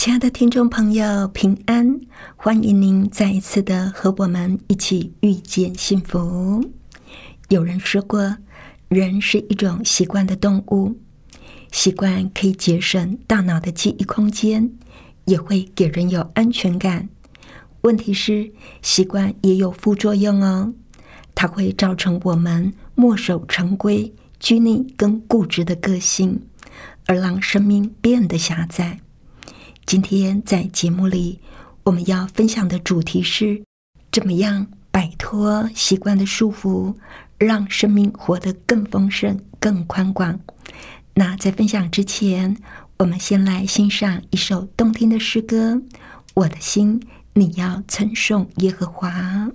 亲爱的听众朋友，平安！欢迎您再一次的和我们一起遇见幸福。有人说过，人是一种习惯的动物，习惯可以节省大脑的记忆空间，也会给人有安全感。问题是，习惯也有副作用哦，它会造成我们墨守成规、拘泥跟固执的个性，而让生命变得狭窄。今天在节目里，我们要分享的主题是：怎么样摆脱习惯的束缚，让生命活得更丰盛、更宽广。那在分享之前，我们先来欣赏一首动听的诗歌《我的心》，你要称颂耶和华。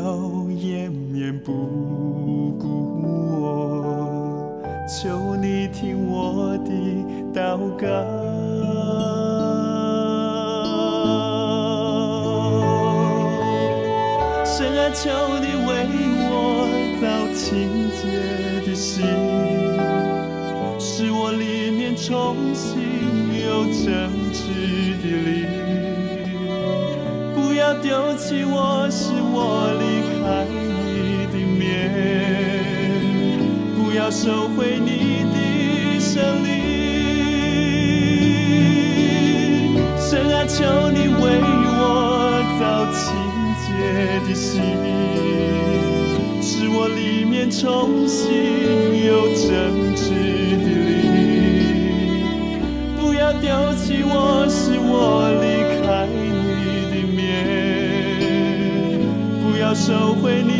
要掩面不顾我，求你听我的祷告。神啊，求你为我造清洁的心，使我里面重新有正直的灵。不要丢弃我，使我离开你的面。不要收回你的生灵。神啊，求你为我造清洁的心。使我里面重新有真挚的灵，不要丢弃我，使我收回你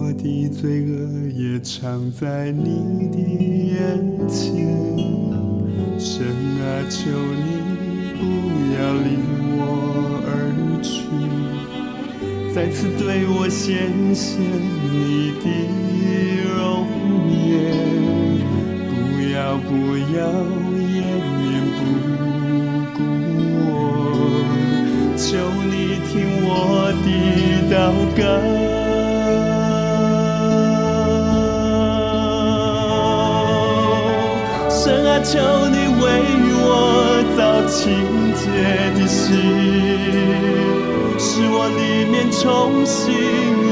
我的罪恶也藏在你的眼前，神啊，求你不要离我而去，再次对我显现你的容颜，不要不要掩面不顾我，求你听我的祷告。求你为我造清洁的心，使我里面重新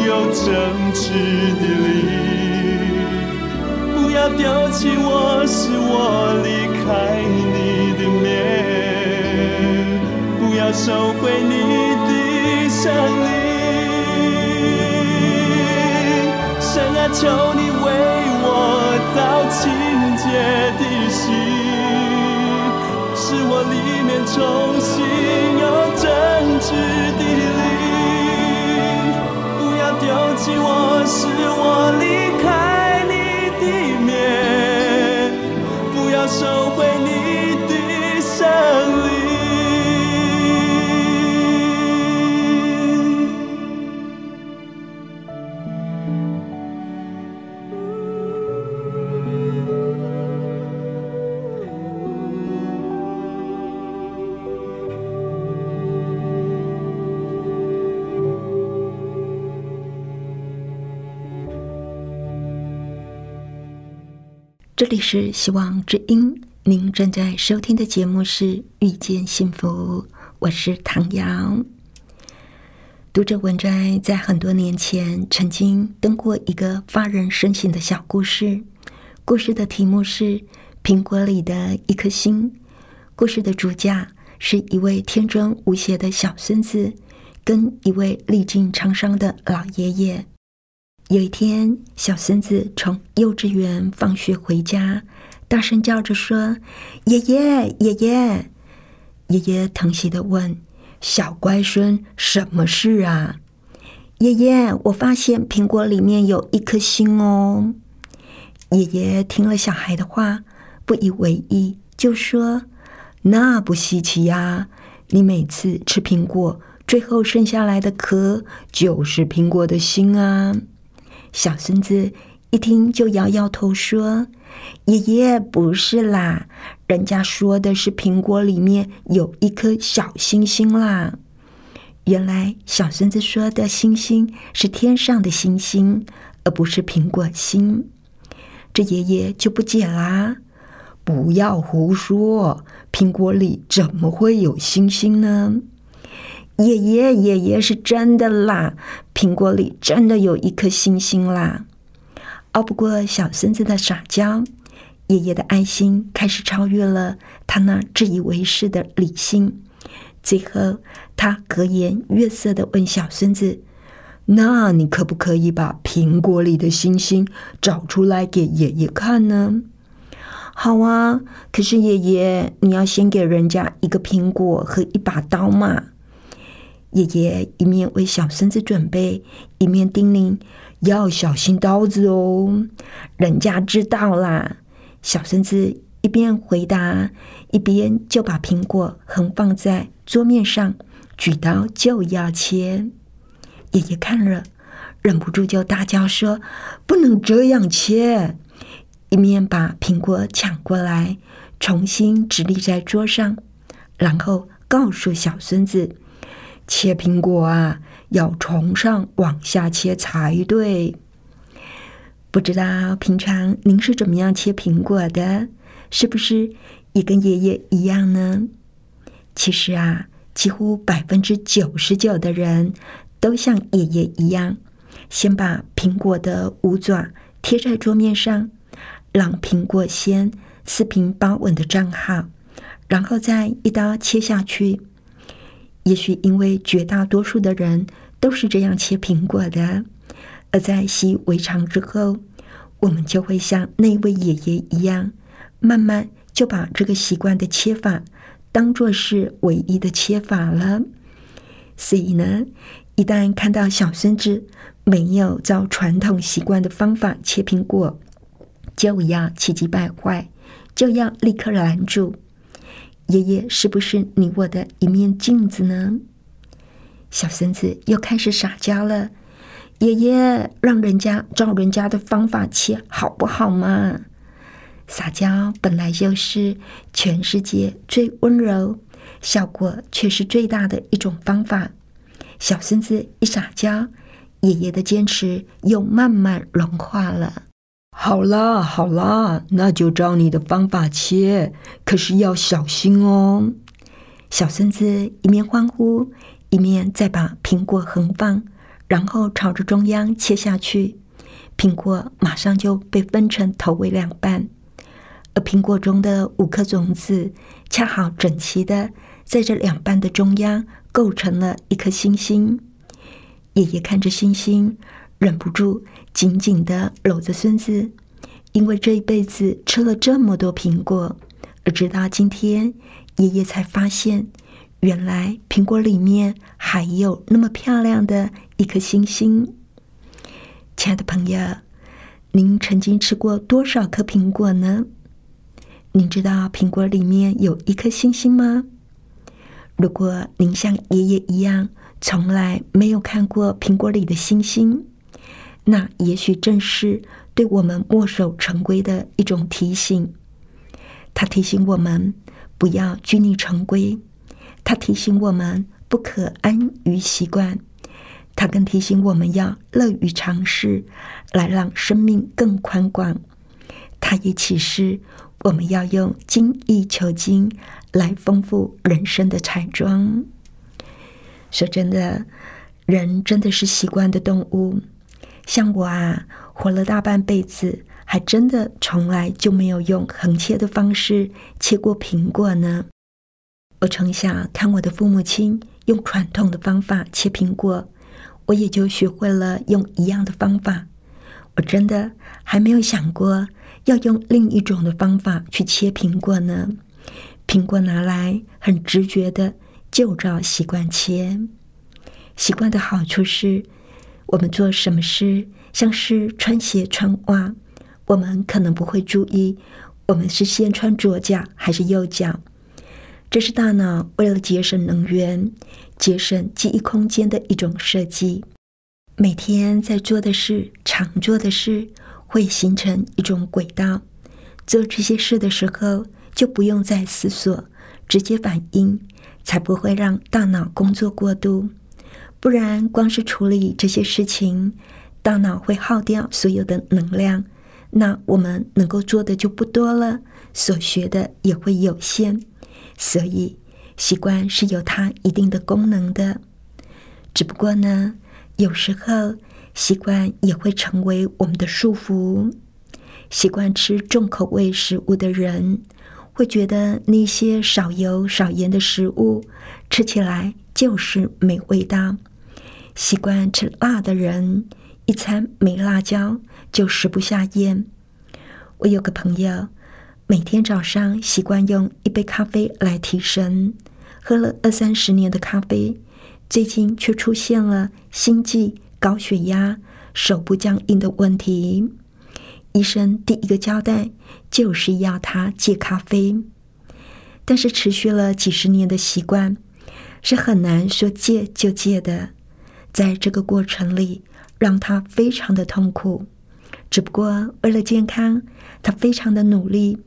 有正直的灵。不要丢弃我，使我离开你的面，不要收回你的圣灵。神啊，求你为我造清夜的心，使我里面重新有真挚的灵。不要丢弃我，使我离开你的面，不要收回你这里是希望之音，您正在收听的节目是《遇见幸福》，我是唐瑶。读者文摘在很多年前曾经登过一个发人深省的小故事，故事的题目是《苹果里的一颗心》。故事的主角是一位天真无邪的小孙子，跟一位历尽沧桑的老爷爷。有一天，小孙子从幼稚园放学回家，大声叫着说：“爷爷，爷爷！”爷爷疼惜的问：“小乖孙，什么事啊？”“爷爷，我发现苹果里面有一颗心哦。”爷爷听了小孩的话，不以为意，就说：“那不稀奇呀，你每次吃苹果，最后剩下来的壳就是苹果的心啊。”小孙子一听就摇摇头说：“爷爷不是啦，人家说的是苹果里面有一颗小星星啦。原来小孙子说的星星是天上的星星，而不是苹果心。这爷爷就不解啦：不要胡说，苹果里怎么会有星星呢？”爷爷，爷爷是真的啦！苹果里真的有一颗星星啦！熬不过小孙子的撒娇，爷爷的爱心开始超越了他那自以为是的理性。最后，他和颜悦色的问小孙子：“那你可不可以把苹果里的星星找出来给爷爷看呢？”“好啊，可是爷爷，你要先给人家一个苹果和一把刀嘛。”爷爷一面为小孙子准备，一面叮咛：“要小心刀子哦。”人家知道啦。小孙子一边回答，一边就把苹果横放在桌面上，举刀就要切。爷爷看了，忍不住就大叫说：“不能这样切！”一面把苹果抢过来，重新直立在桌上，然后告诉小孙子。切苹果啊，要从上往下切才对。不知道平常您是怎么样切苹果的？是不是也跟爷爷一样呢？其实啊，几乎百分之九十九的人都像爷爷一样，先把苹果的五爪贴在桌面上，让苹果先四平八稳的站好，然后再一刀切下去。也许因为绝大多数的人都是这样切苹果的，而在习以为常之后，我们就会像那位爷爷一样，慢慢就把这个习惯的切法当做是唯一的切法了。所以呢，一旦看到小孙子没有照传统习惯的方法切苹果，就要气急败坏，就要立刻拦住。爷爷是不是你我的一面镜子呢？小孙子又开始撒娇了。爷爷让人家照人家的方法切，好不好嘛？撒娇本来就是全世界最温柔、效果却是最大的一种方法。小孙子一撒娇，爷爷的坚持又慢慢融化了。好啦，好啦，那就照你的方法切，可是要小心哦。小孙子一面欢呼，一面再把苹果横放，然后朝着中央切下去。苹果马上就被分成头尾两半，而苹果中的五颗种子恰好整齐的在这两半的中央构成了一颗星星。爷爷看着星星，忍不住紧紧的搂着孙子，因为这一辈子吃了这么多苹果，而直到今天，爷爷才发现，原来苹果里面还有那么漂亮的一颗星星。亲爱的朋友，您曾经吃过多少颗苹果呢？您知道苹果里面有一颗星星吗？如果您像爷爷一样，从来没有看过苹果里的星星，那也许正是对我们墨守成规的一种提醒。他提醒我们不要拘泥成规，他提醒我们不可安于习惯。他更提醒我们要乐于尝试，来让生命更宽广。他也启示我们要用精益求精来丰富人生的彩妆。说真的，人真的是习惯的动物。像我啊，活了大半辈子，还真的从来就没有用横切的方式切过苹果呢。我从小看我的父母亲用传统的方法切苹果。我也就学会了用一样的方法，我真的还没有想过要用另一种的方法去切苹果呢。苹果拿来很直觉的就照习惯切。习惯的好处是，我们做什么事，像是穿鞋穿袜，我们可能不会注意我们是先穿左脚还是右脚。这是大脑为了节省能源。节省记忆空间的一种设计。每天在做的事、常做的事，会形成一种轨道。做这些事的时候，就不用再思索，直接反应，才不会让大脑工作过度。不然，光是处理这些事情，大脑会耗掉所有的能量，那我们能够做的就不多了，所学的也会有限。所以。习惯是有它一定的功能的，只不过呢，有时候习惯也会成为我们的束缚。习惯吃重口味食物的人，会觉得那些少油少盐的食物吃起来就是没味道。习惯吃辣的人，一餐没辣椒就食不下咽。我有个朋友。每天早上习惯用一杯咖啡来提神，喝了二三十年的咖啡，最近却出现了心悸、高血压、手部僵硬的问题。医生第一个交代就是要他戒咖啡，但是持续了几十年的习惯是很难说戒就戒的，在这个过程里让他非常的痛苦。只不过为了健康，他非常的努力。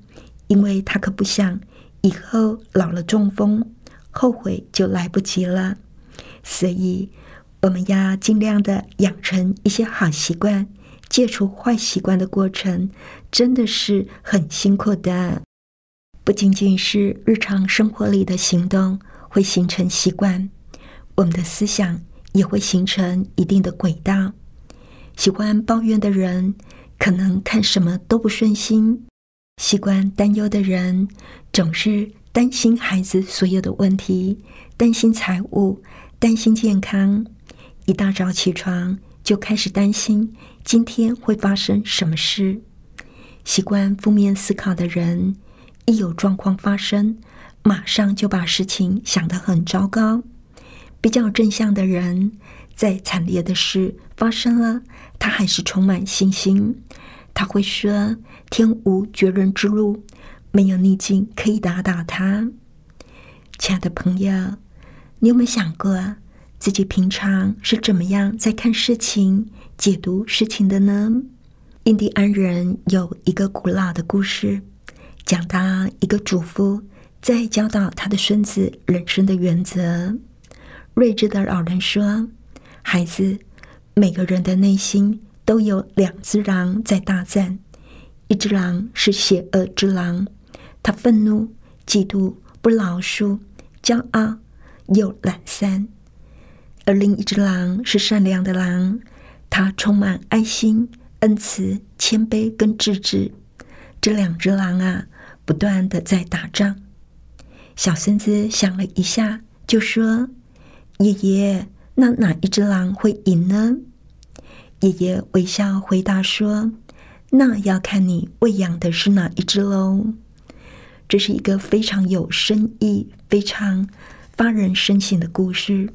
因为他可不想以后老了中风，后悔就来不及了。所以我们要尽量的养成一些好习惯，戒除坏习惯的过程真的是很辛苦的。不仅仅是日常生活里的行动会形成习惯，我们的思想也会形成一定的轨道。喜欢抱怨的人，可能看什么都不顺心。习惯担忧的人，总是担心孩子所有的问题，担心财务，担心健康。一大早起床就开始担心今天会发生什么事。习惯负面思考的人，一有状况发生，马上就把事情想得很糟糕。比较正向的人，在惨烈的事发生了，他还是充满信心。他会说：“天无绝人之路，没有逆境可以打倒他。”亲爱的朋友，你有没有想过自己平常是怎么样在看事情、解读事情的呢？印第安人有一个古老的故事，讲到一个主妇在教导他的孙子人生的原则。睿智的老人说：“孩子，每个人的内心。”都有两只狼在大战，一只狼是邪恶之狼，他愤怒、嫉妒、不饶恕、骄傲又懒散；而另一只狼是善良的狼，它充满爱心、恩慈、谦卑跟智智。这两只狼啊，不断的在打仗。小孙子想了一下，就说：“爷爷，那哪一只狼会赢呢？”爷爷微笑回答说。那要看你喂养的是哪一只喽。这是一个非常有深意、非常发人深省的故事。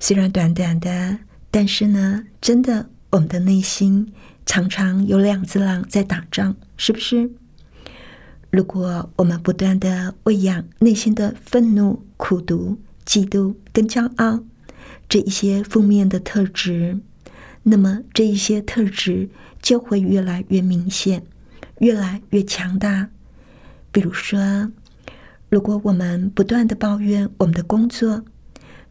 虽然短短的，但是呢，真的，我们的内心常常有两只狼在打仗，是不是？如果我们不断的喂养内心的愤怒、苦毒、嫉妒跟骄傲这一些负面的特质，那么这一些特质。就会越来越明显，越来越强大。比如说，如果我们不断的抱怨我们的工作，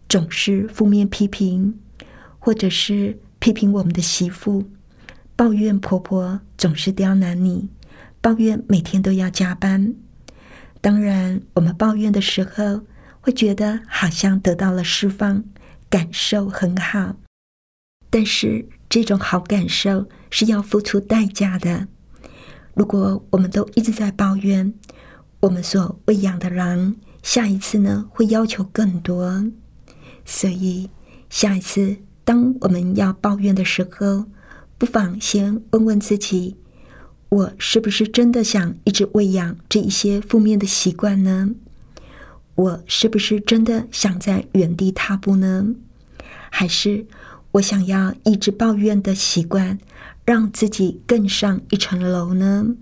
总是负面批评，或者是批评我们的媳妇，抱怨婆婆总是刁难你，抱怨每天都要加班。当然，我们抱怨的时候，会觉得好像得到了释放，感受很好。但是，这种好感受是要付出代价的。如果我们都一直在抱怨，我们所喂养的狼，下一次呢会要求更多。所以，下一次当我们要抱怨的时候，不妨先问问自己：我是不是真的想一直喂养这一些负面的习惯呢？我是不是真的想在原地踏步呢？还是？我想要一直抱怨的习惯，让自己更上一层楼呢？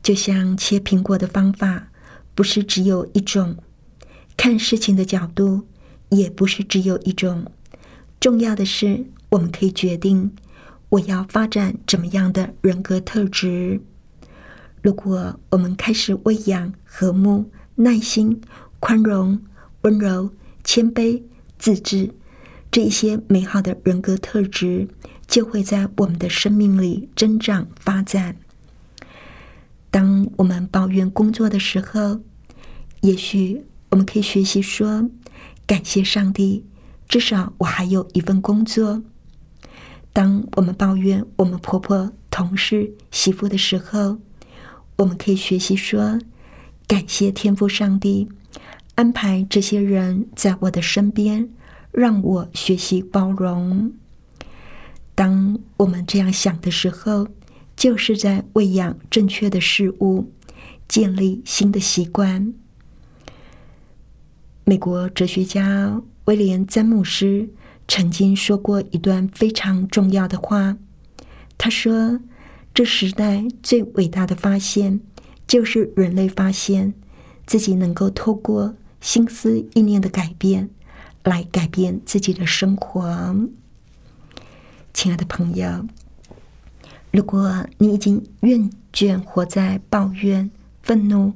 就像切苹果的方法，不是只有一种；看事情的角度，也不是只有一种。重要的是，我们可以决定我要发展怎么样的人格特质。如果我们开始喂养和睦、耐心、宽容、温柔、谦卑。自制这一些美好的人格特质，就会在我们的生命里增长发展。当我们抱怨工作的时候，也许我们可以学习说：“感谢上帝，至少我还有一份工作。”当我们抱怨我们婆婆、同事、媳妇的时候，我们可以学习说：“感谢天父上帝。”安排这些人在我的身边，让我学习包容。当我们这样想的时候，就是在喂养正确的事物，建立新的习惯。美国哲学家威廉·詹姆斯曾经说过一段非常重要的话。他说：“这时代最伟大的发现，就是人类发现自己能够透过。”心思意念的改变，来改变自己的生活。亲爱的朋友，如果你已经厌倦活在抱怨、愤怒、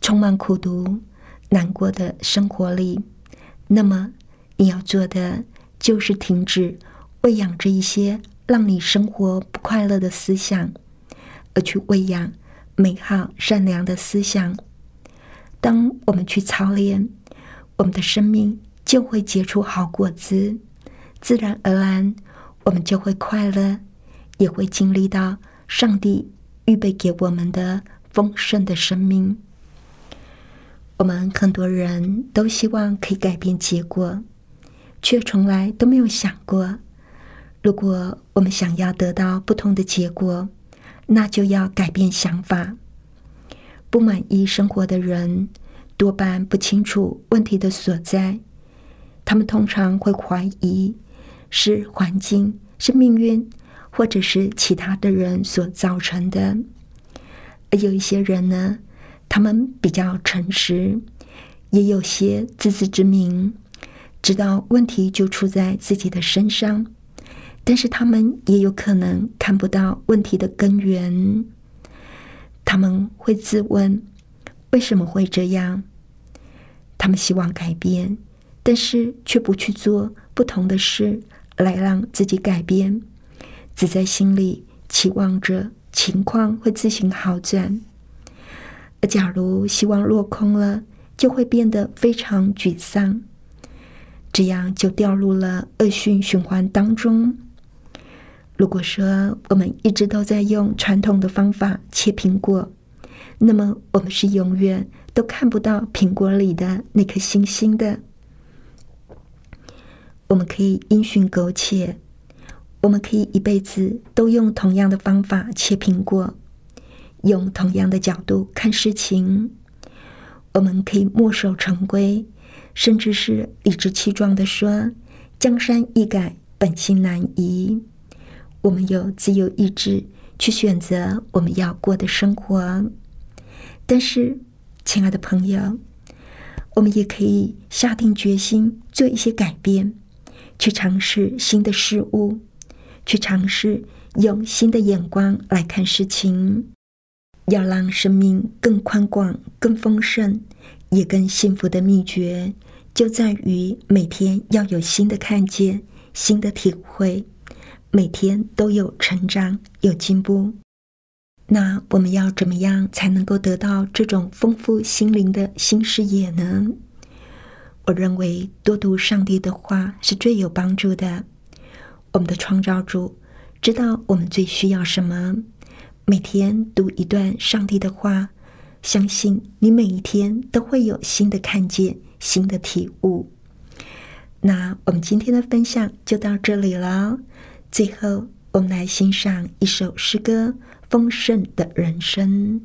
充满苦毒、难过的生活里，那么你要做的就是停止喂养这一些让你生活不快乐的思想，而去喂养美好、善良的思想。当我们去操练，我们的生命就会结出好果子，自然而然，我们就会快乐，也会经历到上帝预备给我们的丰盛的生命。我们很多人都希望可以改变结果，却从来都没有想过，如果我们想要得到不同的结果，那就要改变想法。不满意生活的人，多半不清楚问题的所在。他们通常会怀疑是环境、是命运，或者是其他的人所造成的。而有一些人呢，他们比较诚实，也有些自知之明，知道问题就出在自己的身上，但是他们也有可能看不到问题的根源。他们会自问：为什么会这样？他们希望改变，但是却不去做不同的事来让自己改变，只在心里期望着情况会自行好转。而假如希望落空了，就会变得非常沮丧，这样就掉入了恶性循环当中。如果说我们一直都在用传统的方法切苹果，那么我们是永远都看不到苹果里的那颗星星的。我们可以因循苟且，我们可以一辈子都用同样的方法切苹果。用同样的角度看事情，我们可以墨守成规，甚至是理直气壮的说“江山易改，本性难移”。我们有自由意志去选择我们要过的生活，但是，亲爱的朋友，我们也可以下定决心做一些改变，去尝试新的事物，去尝试用新的眼光来看事情。要让生命更宽广、更丰盛，也更幸福的秘诀，就在于每天要有新的看见、新的体会，每天都有成长、有进步。那我们要怎么样才能够得到这种丰富心灵的新视野呢？我认为多读上帝的话是最有帮助的。我们的创造主知道我们最需要什么。每天读一段上帝的话，相信你每一天都会有新的看见、新的体悟。那我们今天的分享就到这里了。最后，我们来欣赏一首诗歌《丰盛的人生》。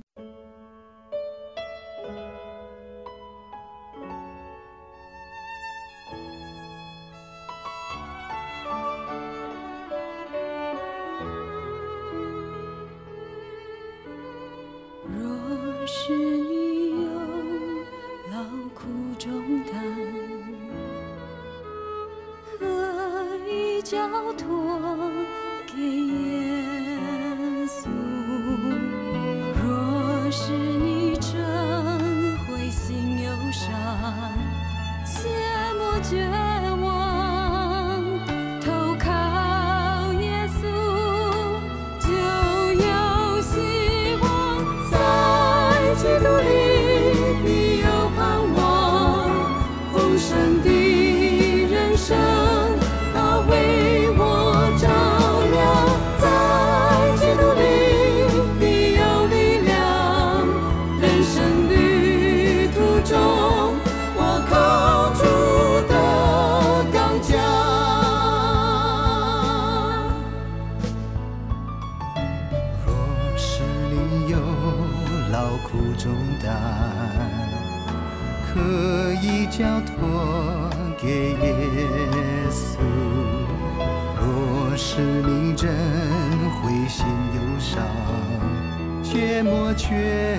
月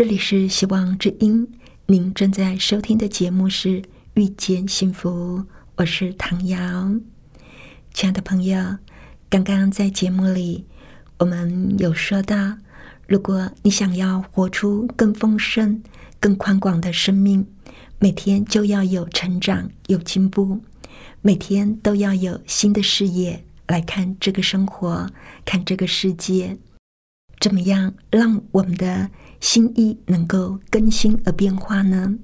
这里是希望之音，您正在收听的节目是《遇见幸福》，我是唐瑶。亲爱的朋友，刚刚在节目里，我们有说到，如果你想要活出更丰盛、更宽广的生命，每天就要有成长、有进步，每天都要有新的视野来看这个生活、看这个世界。怎么样让我们的心意能够更新而变化呢？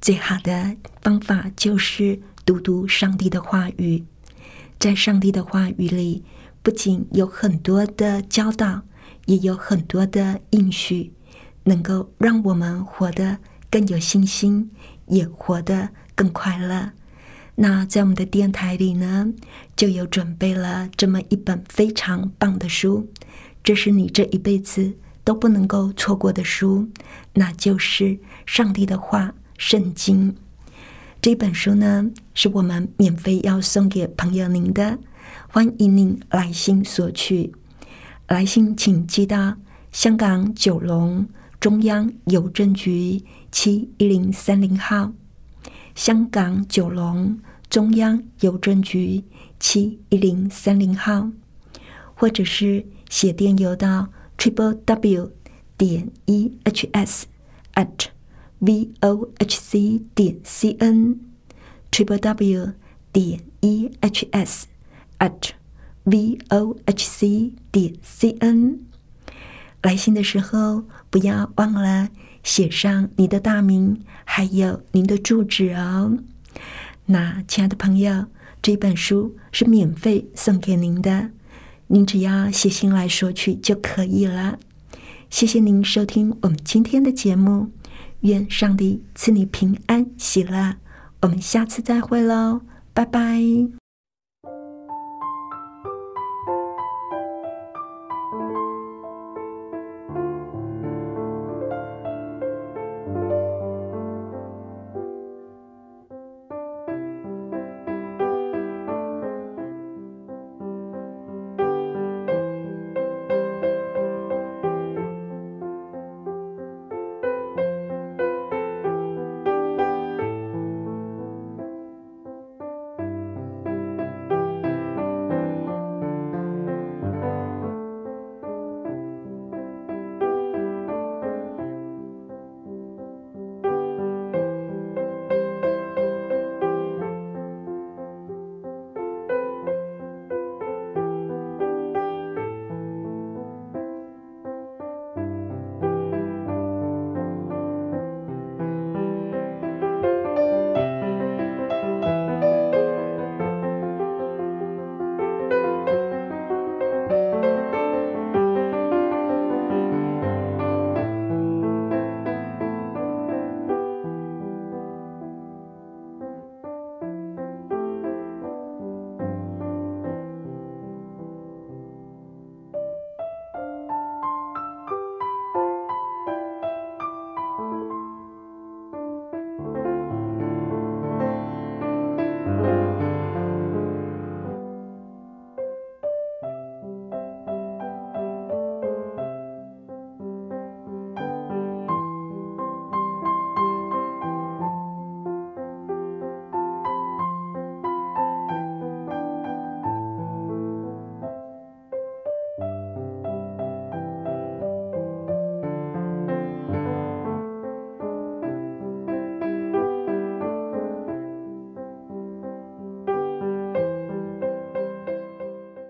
最好的方法就是读读上帝的话语，在上帝的话语里，不仅有很多的教导。也有很多的应许，能够让我们活得更有信心，也活得更快乐。那在我们的电台里呢，就有准备了这么一本非常棒的书，这是你这一辈子都不能够错过的书，那就是上帝的话《圣经》。这本书呢，是我们免费要送给朋友您的，欢迎您来信索取。来信请寄到香港九龙中央邮政局七一零三零号，香港九龙中央邮政局七一零三零号，或者是写电邮到 triple w 点 e h s at v o h c 点 c n triple w 点 e h s at v o h c 点 c n 来信的时候，不要忘了写上你的大名，还有您的住址哦。那亲爱的朋友，这本书是免费送给您的，您只要写信来说去就可以了。谢谢您收听我们今天的节目，愿上帝赐你平安喜乐。我们下次再会喽，拜拜。